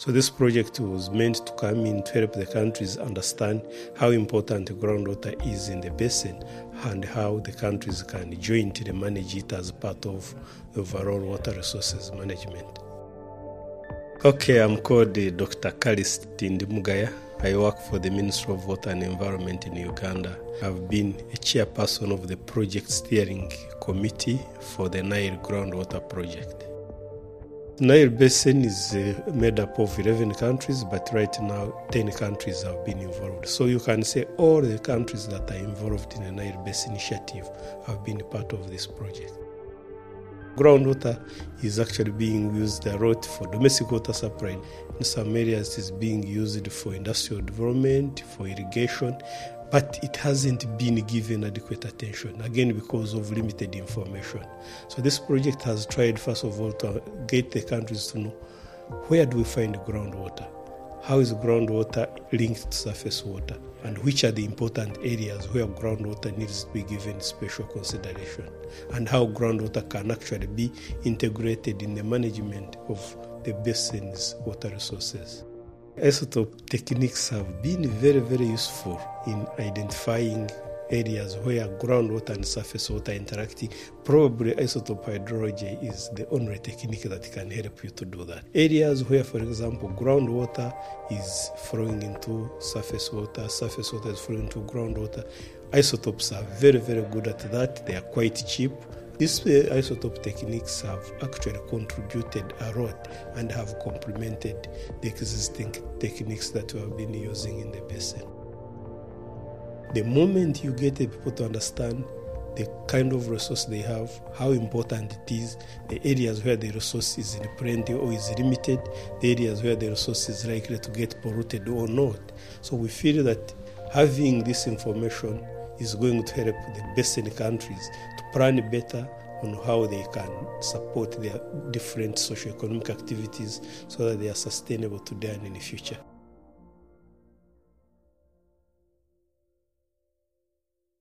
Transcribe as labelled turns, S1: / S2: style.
S1: So this project was meant to come in to help the countries understand how important groundwater is in the basin and how the countries can jointly manage it as part of overall water resources management. Okay, I'm called uh, Dr. Callist Tindimugaya. I work for the Ministry of Water and Environment in Uganda. I've been a chairperson of the project steering committee for the Nile groundwater project. Nile Basin is uh, made up of 11 countries, but right now 10 countries have been involved. So you can say all the countries that are involved in the Nile Basin initiative have been part of this project. Groundwater is actually being used a lot for domestic water supply. In some areas, it is being used for industrial development, for irrigation, but it hasn't been given adequate attention, again, because of limited information. So, this project has tried, first of all, to get the countries to know where do we find groundwater? How is groundwater linked to surface water? And which are the important areas where groundwater needs to be given special consideration? And how groundwater can actually be integrated in the management of the basin's water resources. Isotope techniques have been very, very useful in identifying areas where groundwater and surface water interacting. Probably isotope hydrology is the only technique that can help you to do that. Areas where, for example, groundwater is flowing into surface water, surface water is flowing into groundwater. Isotopes are very, very good at that. They are quite cheap. These uh, isotope techniques have actually contributed a lot and have complemented the existing techniques that we have been using in the basin. The moment you get the people to understand the kind of resource they have, how important it is, the areas where the resource is in plenty or is limited, the areas where the resource is likely to get polluted or not. So we feel that having this information is going to help the basin countries to plan better on how they can support their different socio-economic activities so that they are sustainable today and in the future.